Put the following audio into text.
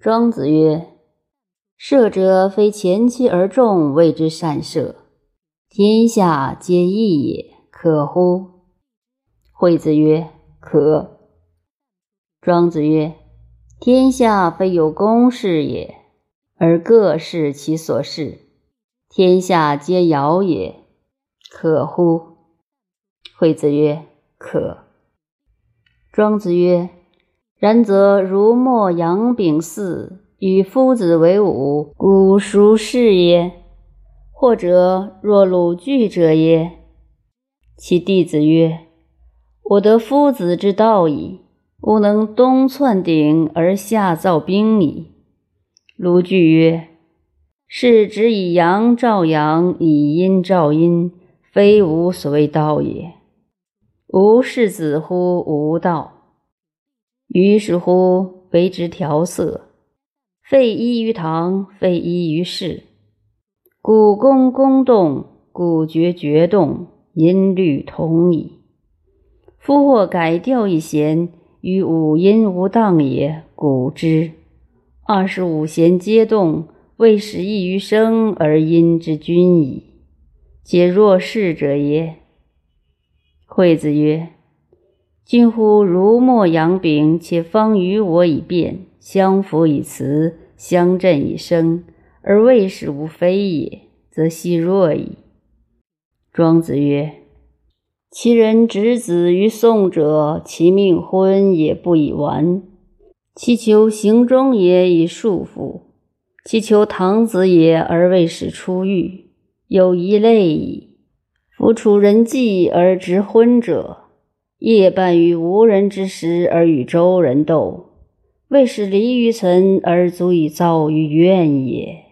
庄子曰：“射者，非前期而众谓之善射，天下皆义也，可乎？”惠子曰：“可。”庄子曰：“天下非有公事也，而各事其所事，天下皆尧也，可乎？”惠子曰：“可。”庄子曰。然则如墨杨丙巳与夫子为伍，古孰是也？或者若鲁具者也？其弟子曰：“我得夫子之道矣，吾能东窜鼎而下造冰矣。”鲁具曰：“是指以阳照阳，以阴照阴，非吾所谓道也。吾是子乎吾道。”于是乎，为之调色，废依于堂，废依于室。古宫宫动，古绝绝动，音律同矣。夫或改调一弦，与五音无当也，古之。二十五弦皆动，未使异于声而音之均矣。皆若是者也。惠子曰。君乎如墨杨丙，且方与我以辩，相辅以辞，相振以声，而未始无非也，则奚若矣。庄子曰：“其人执子于宋者，其命婚也不以完；其求行中也以束缚；其求堂子也而未使出狱，有一类矣。夫处人际而执昏者。”夜半于无人之时而与周人斗，未使离于岑而足以造于怨也。